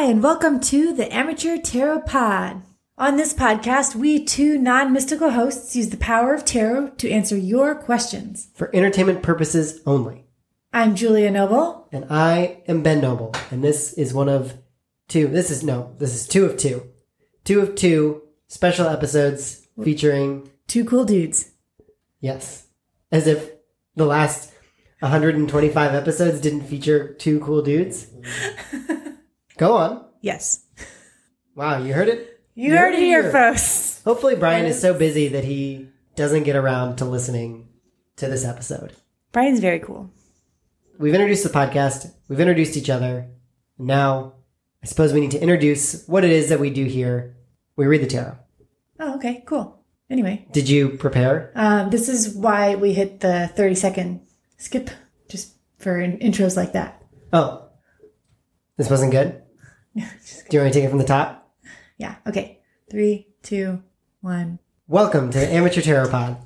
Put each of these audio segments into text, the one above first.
Hi, and welcome to the Amateur Tarot Pod. On this podcast, we two non mystical hosts use the power of tarot to answer your questions. for entertainment purposes only. I'm Julia Noble. And I am Ben Noble, and this is one of two. This is no, this is two of two. Two of two special episodes featuring, Two cool dudes. yes, as if the last 125 episodes didn't feature two cool dudes. Go on. Yes. Wow, you heard it? You heard it here, folks. Hopefully, Brian is so busy that he doesn't get around to listening to this episode. Brian's very cool. We've introduced the podcast, we've introduced each other. and Now, I suppose we need to introduce what it is that we do here. We read the tarot. Oh, okay, cool. Anyway, Did you prepare? um, this is why we hit the 30 second skip just for in- intros like that. Oh, this wasn't good? Do you want me to take it from the top? Yeah, okay. Three, two, one. Welcome to the Amateur Tarot Pod.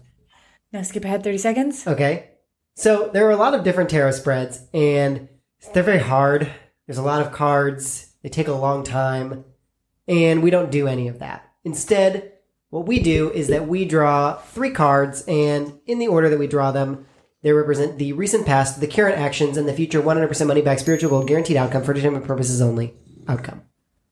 Now skip ahead 30 seconds. Okay. So, there are a lot of different tarot spreads, and they're very hard. There's a lot of cards, they take a long time, and we don't do any of that. Instead, what we do is that we draw three cards, and in the order that we draw them, they represent the recent past, the current actions, and the future 100% money back spiritual gold guaranteed outcome for entertainment purposes only. Outcome.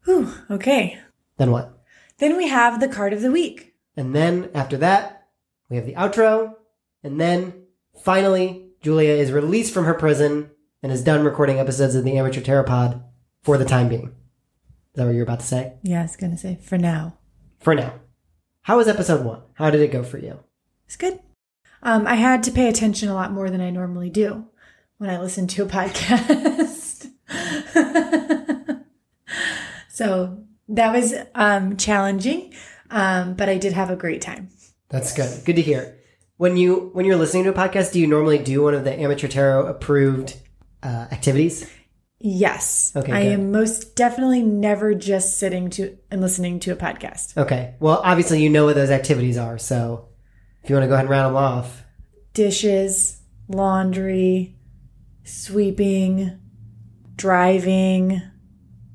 Whew, okay. Then what? Then we have the card of the week. And then after that, we have the outro. And then finally, Julia is released from her prison and is done recording episodes of the Amateur Tarot Pod for the time being. Is that what you're about to say? Yeah, I was going to say for now. For now. How was episode one? How did it go for you? It's good. Um, I had to pay attention a lot more than I normally do when I listen to a podcast. so that was um, challenging, um, but I did have a great time. That's good. Good to hear. When you when you're listening to a podcast, do you normally do one of the Amateur Tarot approved uh, activities? Yes, Okay, I good. am most definitely never just sitting to and listening to a podcast. Okay. Well, obviously you know what those activities are, so if you want to go ahead and round them off. Dishes, laundry, sweeping, driving,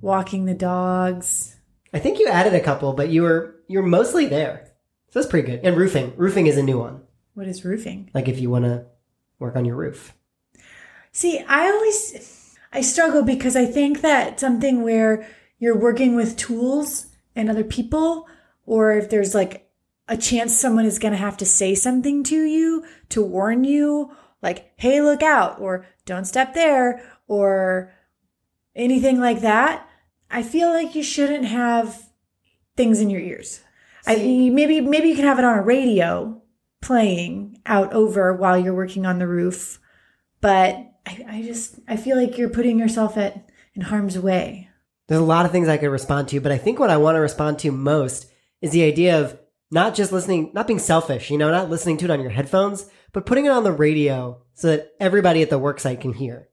walking the dogs. I think you added a couple, but you were you're mostly there. So that's pretty good. And roofing. Roofing is a new one. What is roofing? Like if you want to work on your roof. See, I always I struggle because I think that something where you're working with tools and other people or if there's like a chance someone is going to have to say something to you to warn you like hey look out or don't step there or anything like that, I feel like you shouldn't have things in your ears. I maybe maybe you can have it on a radio playing out over while you're working on the roof but I, I just I feel like you're putting yourself at in harm's way. There's a lot of things I could respond to, but I think what I want to respond to most is the idea of not just listening, not being selfish, you know, not listening to it on your headphones, but putting it on the radio so that everybody at the worksite can hear.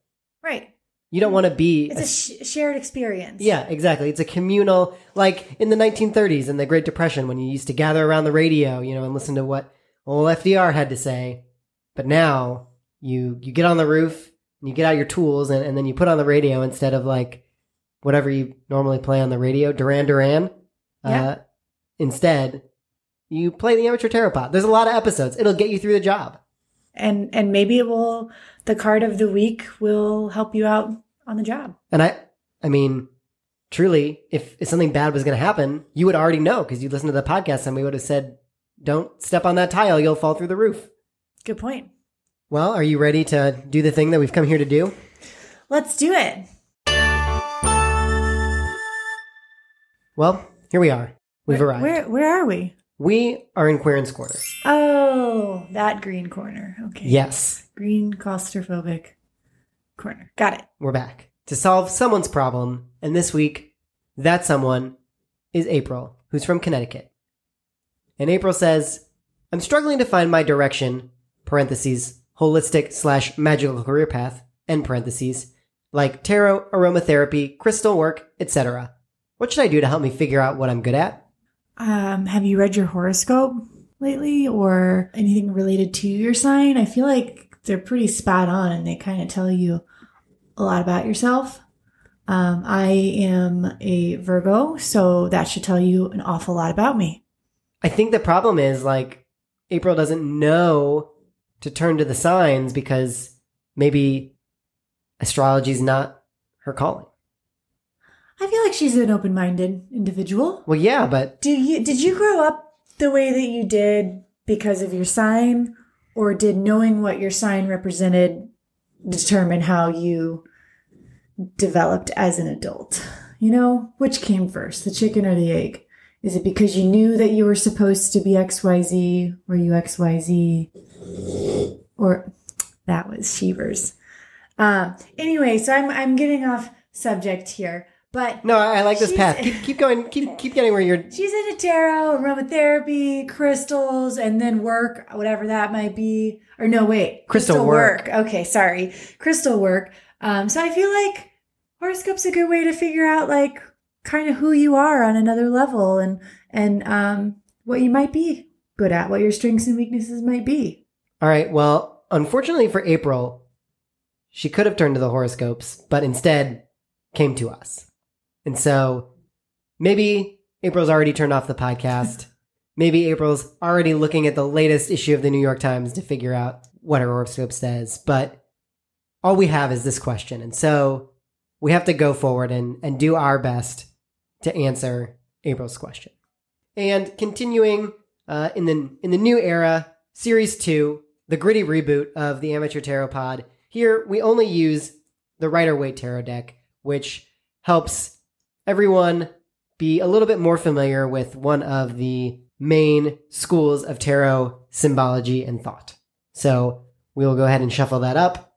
You don't want to be It's a sh- shared experience. Yeah, exactly. It's a communal, like in the 1930s and the Great Depression when you used to gather around the radio, you know, and listen to what old FDR had to say. But now you you get on the roof and you get out your tools and, and then you put on the radio instead of like whatever you normally play on the radio, Duran Duran. Yeah. Uh, instead, you play the amateur tarot pod. There's a lot of episodes. It'll get you through the job. And and maybe it will the card of the week will help you out on the job. And I, I mean, truly, if, if something bad was going to happen, you would already know because you listened to the podcast and we would have said, don't step on that tile, you'll fall through the roof. Good point. Well, are you ready to do the thing that we've come here to do? Let's do it. Well, here we are. We've where, arrived. Where where are we? We are in Querent's Corner. Oh, that green corner. Okay. Yes, Green claustrophobic corner. Got it. we're back to solve someone's problem. And this week, that someone is April, who's from Connecticut. And April says, I'm struggling to find my direction, parentheses, holistic slash magical career path, end parentheses, like tarot, aromatherapy, crystal work, etc. What should I do to help me figure out what I'm good at? Um, have you read your horoscope lately or anything related to your sign? I feel like they're pretty spot on and they kind of tell you a lot about yourself. Um, I am a Virgo, so that should tell you an awful lot about me. I think the problem is like April doesn't know to turn to the signs because maybe astrology is not her calling. I feel like she's an open-minded individual. Well, yeah, but Do you did you grow up the way that you did because of your sign or did knowing what your sign represented determine how you developed as an adult? You know, which came first, the chicken or the egg? Is it because you knew that you were supposed to be XYZ? Were you XYZ? Or that was Shevers. Um, anyway, so I'm I'm getting off subject here. But no, I like this path. Keep, keep going. Keep keep getting where you're. She's into tarot, aromatherapy, crystals, and then work, whatever that might be. Or no, wait, Crystal work. Okay, sorry, crystal work. Um, so I feel like horoscope's a good way to figure out like kind of who you are on another level and and um, what you might be good at, what your strengths and weaknesses might be. All right. Well, unfortunately for April, she could have turned to the horoscopes, but instead came to us. And so maybe April's already turned off the podcast. maybe April's already looking at the latest issue of the New York Times to figure out what her horoscope says. But all we have is this question. And so we have to go forward and, and do our best to answer April's question. And continuing uh, in the in the new era, series two, the gritty reboot of the Amateur Tarot Pod. Here we only use the Rider Waite Tarot deck, which helps everyone be a little bit more familiar with one of the main schools of tarot symbology and thought. So we will go ahead and shuffle that up.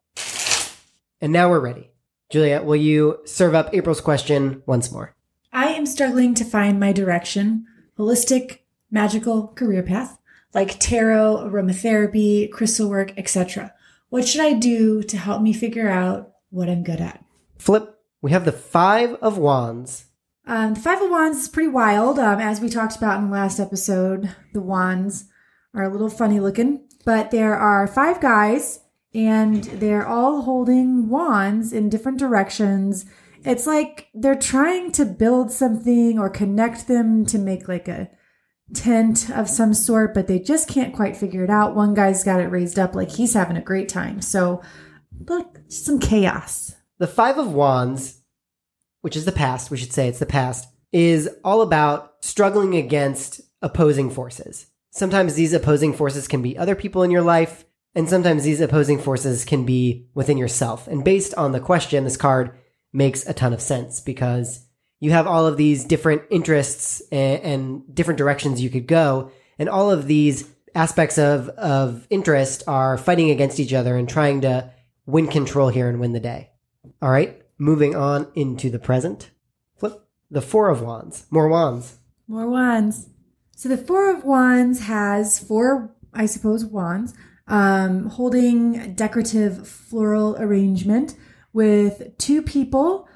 And now we're ready. Julia, will you serve up April's question once more? I am struggling to find my direction, holistic, magical career path, like tarot, aromatherapy, crystal work, etc. What should I do to help me figure out what I'm good at? Flip, we have the Five of Wands. Um, the Five of Wands is pretty wild. Um, as we talked about in the last episode, the wands are a little funny looking, but there are five guys and they're all holding wands in different directions. It's like they're trying to build something or connect them to make like a tent of some sort, but they just can't quite figure it out. One guy's got it raised up like he's having a great time. So, look, some chaos. The Five of Wands, which is the past, we should say it's the past, is all about struggling against opposing forces. Sometimes these opposing forces can be other people in your life, and sometimes these opposing forces can be within yourself. And based on the question, this card makes a ton of sense because you have all of these different interests and, and different directions you could go, and all of these aspects of, of interest are fighting against each other and trying to win control here and win the day. All right, moving on into the present. Flip the Four of Wands. More wands. More wands. So the Four of Wands has four, I suppose, wands, um, holding decorative floral arrangement with two people,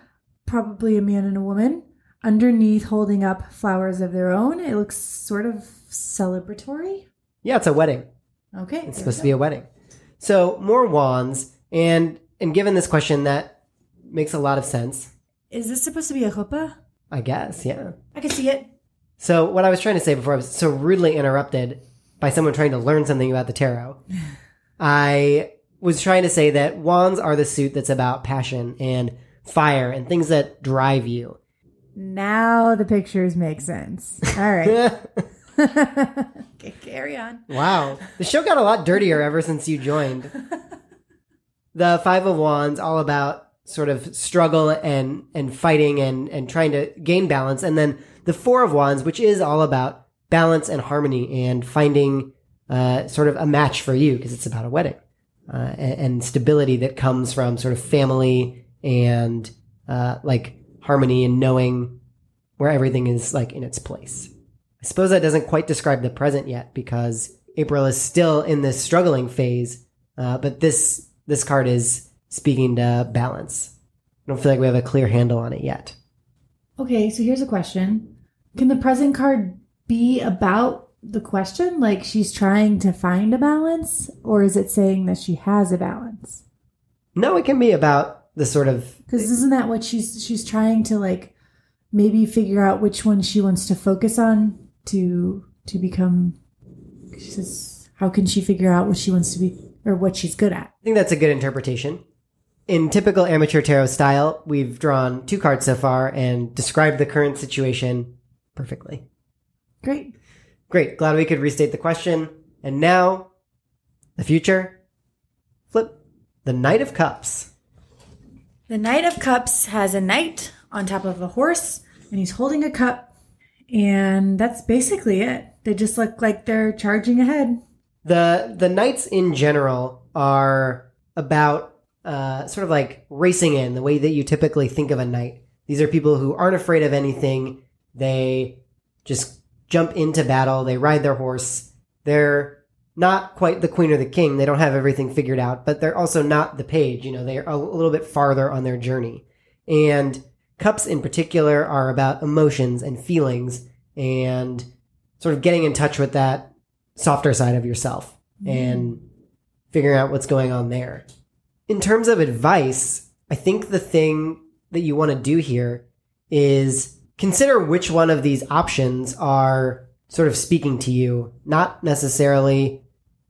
probably a man and a woman, underneath holding up flowers of their own. It looks sort of celebratory. Yeah, it's a wedding. Okay. It's supposed to be a wedding. So more wands, and and given this question, that makes a lot of sense. Is this supposed to be a chuppah? I guess, yeah. I can see it. So what I was trying to say before I was so rudely interrupted by someone trying to learn something about the tarot, I was trying to say that wands are the suit that's about passion and fire and things that drive you. Now the pictures make sense. All right. okay, carry on. Wow. The show got a lot dirtier ever since you joined. The Five of Wands, all about sort of struggle and, and fighting and, and trying to gain balance. And then the Four of Wands, which is all about balance and harmony and finding uh, sort of a match for you because it's about a wedding uh, and, and stability that comes from sort of family and uh, like harmony and knowing where everything is like in its place. I suppose that doesn't quite describe the present yet because April is still in this struggling phase, uh, but this this card is speaking to balance. I don't feel like we have a clear handle on it yet. Okay, so here's a question. Can the present card be about the question? Like she's trying to find a balance? Or is it saying that she has a balance? No, it can be about the sort of Because isn't that what she's she's trying to like maybe figure out which one she wants to focus on to to become she says how can she figure out what she wants to be or what she's good at? I think that's a good interpretation. In typical amateur tarot style, we've drawn two cards so far and described the current situation perfectly. Great. Great. Glad we could restate the question. And now, the future. Flip. The Knight of Cups. The Knight of Cups has a knight on top of a horse, and he's holding a cup, and that's basically it. They just look like they're charging ahead. The the knights in general are about uh, sort of like racing in the way that you typically think of a knight. These are people who aren't afraid of anything. They just jump into battle. They ride their horse. They're not quite the queen or the king. They don't have everything figured out, but they're also not the page. You know, they're a little bit farther on their journey. And cups in particular are about emotions and feelings and sort of getting in touch with that softer side of yourself and figuring out what's going on there. In terms of advice, I think the thing that you want to do here is consider which one of these options are sort of speaking to you, not necessarily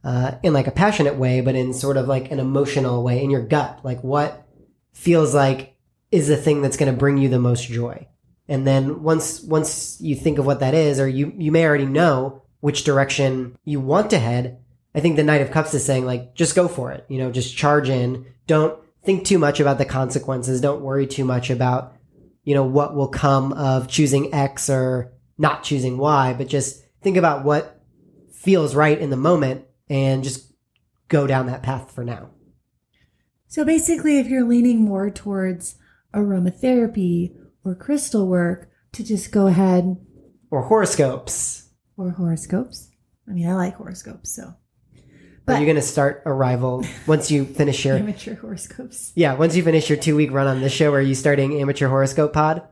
uh, in like a passionate way, but in sort of like an emotional way in your gut. Like what feels like is the thing that's going to bring you the most joy. And then once once you think of what that is, or you you may already know which direction you want to head, I think the Knight of Cups is saying like just go for it. You know, just charge in. Don't think too much about the consequences. Don't worry too much about you know what will come of choosing X or not choosing Y, but just think about what feels right in the moment and just go down that path for now. So basically, if you're leaning more towards aromatherapy or crystal work, to just go ahead Or horoscopes. or horoscopes. I mean, I like horoscopes, so Are you going to start a rival once you finish your amateur horoscopes. Yeah, once you finish your 2 week run on this show are you starting amateur horoscope pod?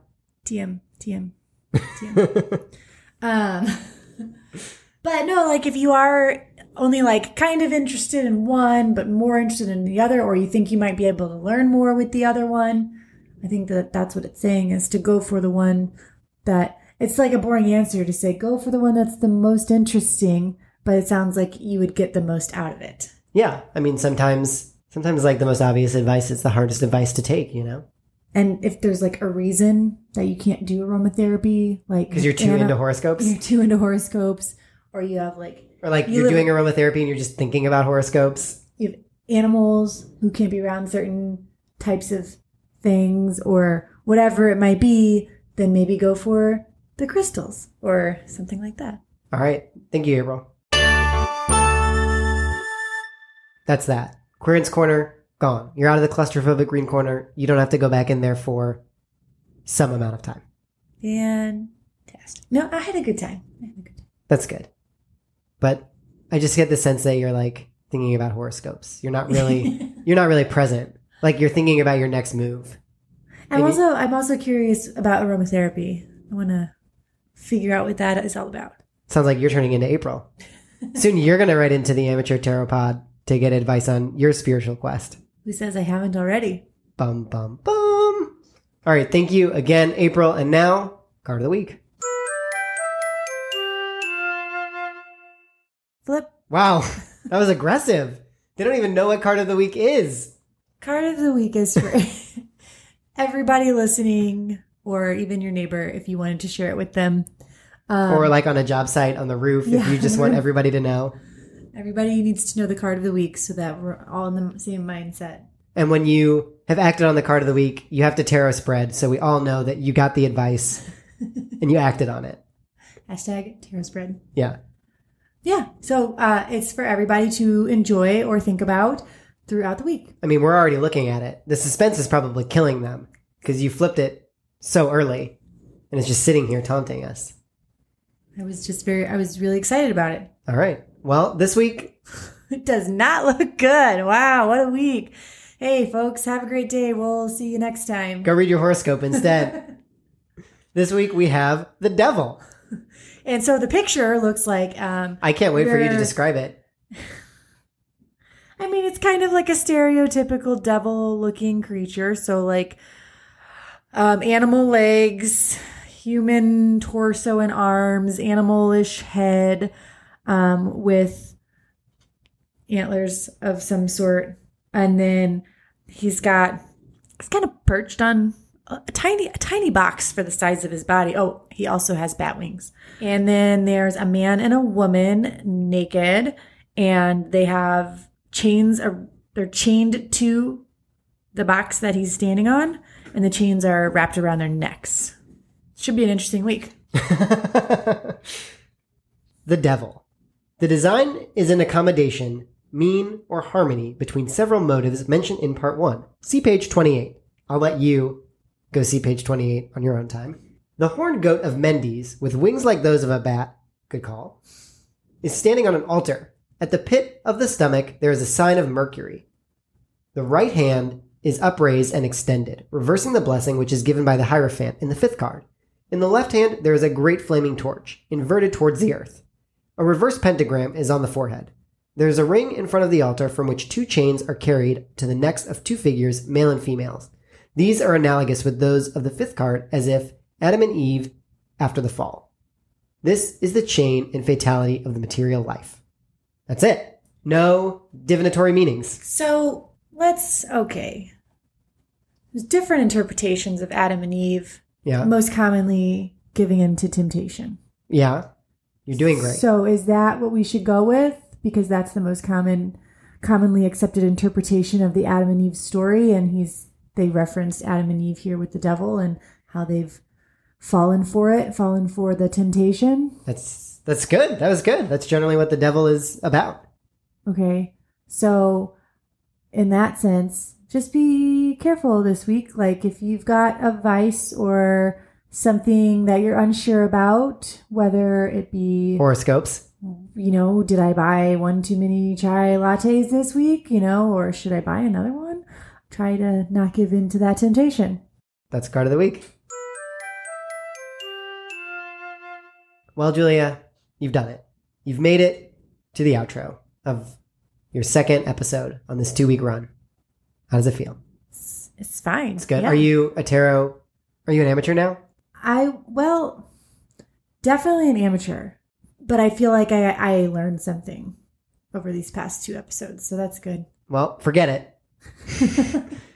TM, TM, TM. um, but no, like if you are only like kind of interested in one, but more interested in the other, or you think you might be able to learn more with the other one, I think that that's what it's saying is to go for the one that it's like a boring answer to say go for the one that's the most interesting, but it sounds like you would get the most out of it. Yeah, I mean sometimes sometimes like the most obvious advice is the hardest advice to take, you know? And if there's like a reason that you can't do aromatherapy, like Cuz you're too into horoscopes you're too into horoscopes, or you have like or like you you're live- doing aromatherapy and you're just thinking about horoscopes. you have animals who can't be around certain types of things or whatever it might be, then maybe go for the crystals or something like that. All right. Thank you, April. That's that. Querent's corner gone. You're out of the claustrophobic green corner. You don't have to go back in there for some amount of time. Fantastic. No, I had a good time. I had a good time. That's good. But I just get the sense that you're like thinking about horoscopes. You're not really you're not really present. Like you're thinking about your next move. I'm also I'm also curious about aromatherapy. I want to figure out what that is all about. Sounds like you're turning into April. Soon you're going to write into the amateur tarot pod to get advice on your spiritual quest. Who says I haven't already? Bum bum bum. All right, thank you again, April. And now, card of the week. Flip. Wow, that was aggressive. They don't even know what card of the week is. Card of the week is for everybody listening, or even your neighbor if you wanted to share it with them. Um, or like on a job site on the roof if you just want everybody to know. Everybody needs to know the card of the week so that we're all in the same mindset. And when you have acted on the card of the week, you have to tarot spread so we all know that you got the advice and you acted on it. Hashtag tarot spread. Yeah. Yeah. So uh, it's for everybody to enjoy or think about throughout the week. I mean, we're already looking at it. The suspense is probably killing them because you flipped it so early and it's just sitting here taunting us. I was just very, I was really excited about it. All right. Well, this week, It does not look good. Wow. What a week. Hey, folks, have a great day. We'll see you next time. go read your horoscope instead. this week we have the devil. And so the picture looks like, um, I can't wait for you to describe it. I mean, it's kind of like a stereotypical devil looking creature. So, like, um, animal legs, human torso and arms, animalish head, um, with antlers of some sort. And then he's got, he's kind of perched on a tiny, a tiny box for the size of his body. Oh, he also has bat wings. And then there's a man and a woman naked, and they have chains they're chained to the box that he's standing on, and the chains are wrapped around their necks. Should be an interesting week. the devil. The design is an accommodation, mean, or harmony between several motives mentioned in part 1. See page 28. I'll let you go see page 28 on your own time. The horned goat of Mendes, with wings like those of a bat, good call, is standing on an altar. At the pit of the stomach, there is a sign of Mercury. The right hand is upraised and extended, reversing the blessing which is given by the Hierophant in the fifth card. In the left hand, there is a great flaming torch, inverted towards the earth. A reverse pentagram is on the forehead. There is a ring in front of the altar from which two chains are carried to the necks of two figures, male and females. These are analogous with those of the fifth card, as if Adam and Eve after the fall. This is the chain and fatality of the material life. That's it. No divinatory meanings. So let's okay. There's different interpretations of Adam and Eve, Yeah. most commonly giving in to temptation. Yeah. You're doing great. So is that what we should go with? Because that's the most common, commonly accepted interpretation of the Adam and Eve story, and he's they referenced Adam and Eve here with the devil and how they've fallen for it, fallen for the temptation. That's that's good. That was good. That's generally what the devil is about. Okay, so in that sense, just be careful this week. Like if you've got a vice or something that you're unsure about, whether it be Horoscopes. you know, did I buy one too many chai lattes this week? You know, or should I buy another one? Try to not give in to that temptation. That's card of the week. Well, Julia, you've done it. You've made it to the outro of your second episode on this two week run. How does it feel? It's, it's fine. It's good. Yeah. Are you a tarot? Are you an amateur now? I well, definitely an amateur, but I feel like I I learned something over these past two episodes, so that's good. Well, forget it.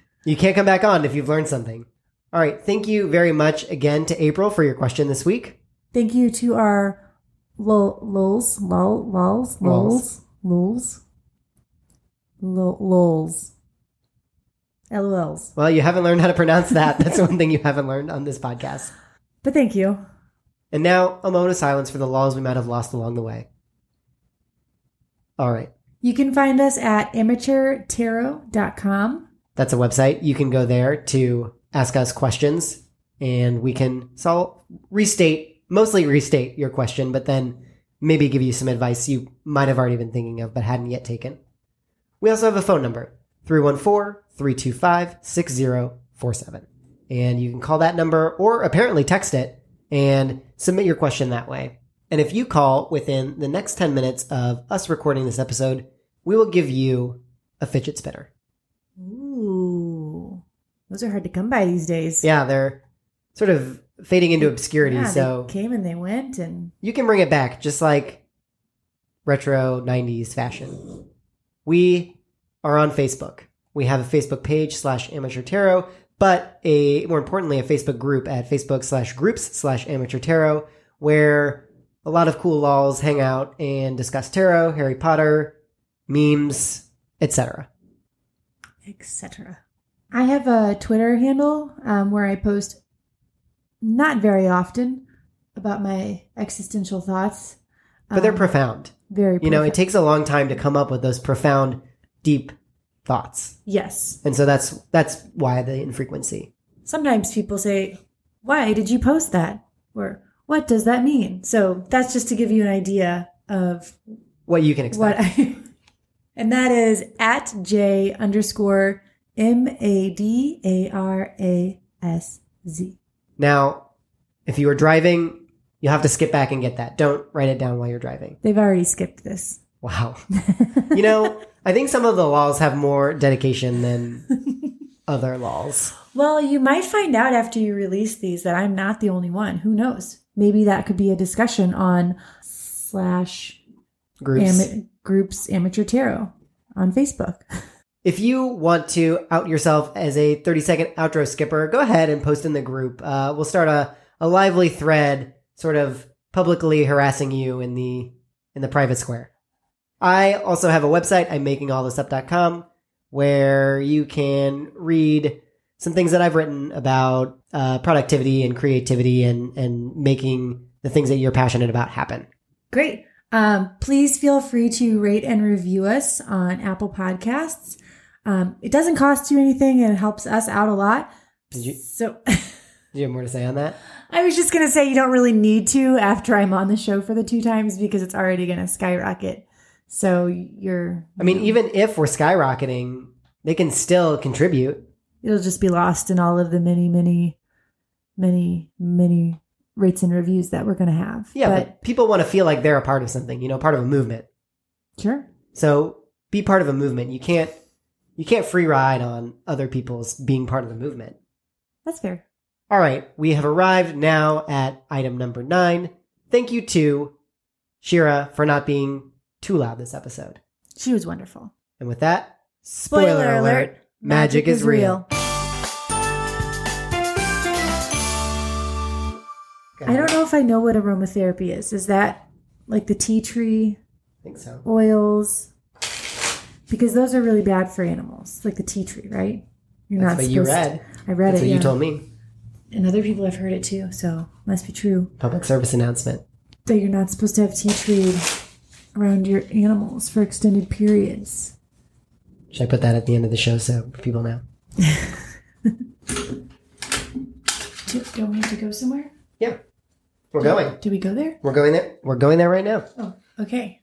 you can't come back on if you've learned something. All right. Thank you very much again to April for your question this week. Thank you to our lol, lols, lol, lols, lols, lols, lol, lols, LOLs. Well, you haven't learned how to pronounce that. That's one thing you haven't learned on this podcast. But thank you. And now, a moment of silence for the laws we might have lost along the way. All right. You can find us at amateurtarot.com. That's a website. You can go there to ask us questions and we can solve, restate, mostly restate your question, but then maybe give you some advice you might have already been thinking of but hadn't yet taken. We also have a phone number 314 325 6047. And you can call that number or apparently text it and submit your question that way. And if you call within the next 10 minutes of us recording this episode, we will give you a fidget spinner. Ooh. Those are hard to come by these days. Yeah, they're sort of fading into obscurity. Yeah, so they came and they went and you can bring it back just like retro 90s fashion. We are on Facebook. We have a Facebook page slash amateur tarot, but a more importantly, a Facebook group at Facebook slash groups slash amateur tarot, where a lot of cool lols hang out and discuss tarot, Harry Potter, memes, etc. etc. I have a Twitter handle um, where I post not very often about my existential thoughts. But they're Um, profound. Very You know, it takes a long time to come up with those profound, deep thoughts. yes. And so that's that's why the infrequency. Sometimes people say, "Why did you post that?" or "What does that mean?" So that's just to give you an idea of What you can expect. what I. and that is at J underscore M A D A R A S Z. Now, if you are driving, you'll have to skip back and get that. Don't write it down while you're driving. They've already skipped this. Wow. you know, I think some of the laws have more dedication than other laws. Well, you might find out after you release these that I'm not the only one. Who knows? Maybe that could be a discussion on slash Groups. Groups amateur tarot on Facebook. If you want to out yourself as a 30 second outro skipper, go ahead and post in the group. Uh, we'll start a, a lively thread sort of publicly harassing you in the in the private square. I also have a website, I'm makingallthistup.com, where you can read some things that I've written about uh, productivity and creativity and, and making the things that you're passionate about happen. Great. Um, please feel free to rate and review us on Apple Podcasts. Um, it doesn't cost you anything and it helps us out a lot. Did you, So do you have more to say on that? I was just going to say you don't really need to after I'm on the show for the two times because it's already going to skyrocket. So you're, I mean, even if we're skyrocketing, they can still contribute. it'll just be lost in all of the many, many, many, many rates and reviews that we're going to have. Yeah, but but, people want to feel like they're a part of something, you know, part of a movement. sure. So be part of a movement. You can't you can't free ride on other people's being part of the movement. That's fair. All right, we have arrived now at item number nine. Thank you to Shira for not being too loud this episode. She was wonderful. And with that, Spoiler alert, magic, is real. I don't know if I know what aromatherapy is. Is that like the tea tree I think so. oils? Because those are really bad for animals, like the tea tree, right? You're That's not what you read. I read That's it. what yeah. you told me. And other people have heard it too, so must be true. Public service announcement. That you're not supposed to have tea tree around your animals for extended periods. Should I put that at the end of the show so people know? Do, don't we have to go somewhere? Yeah. We're going. Do we go there? We're going there. We're going there right now. Oh, okay.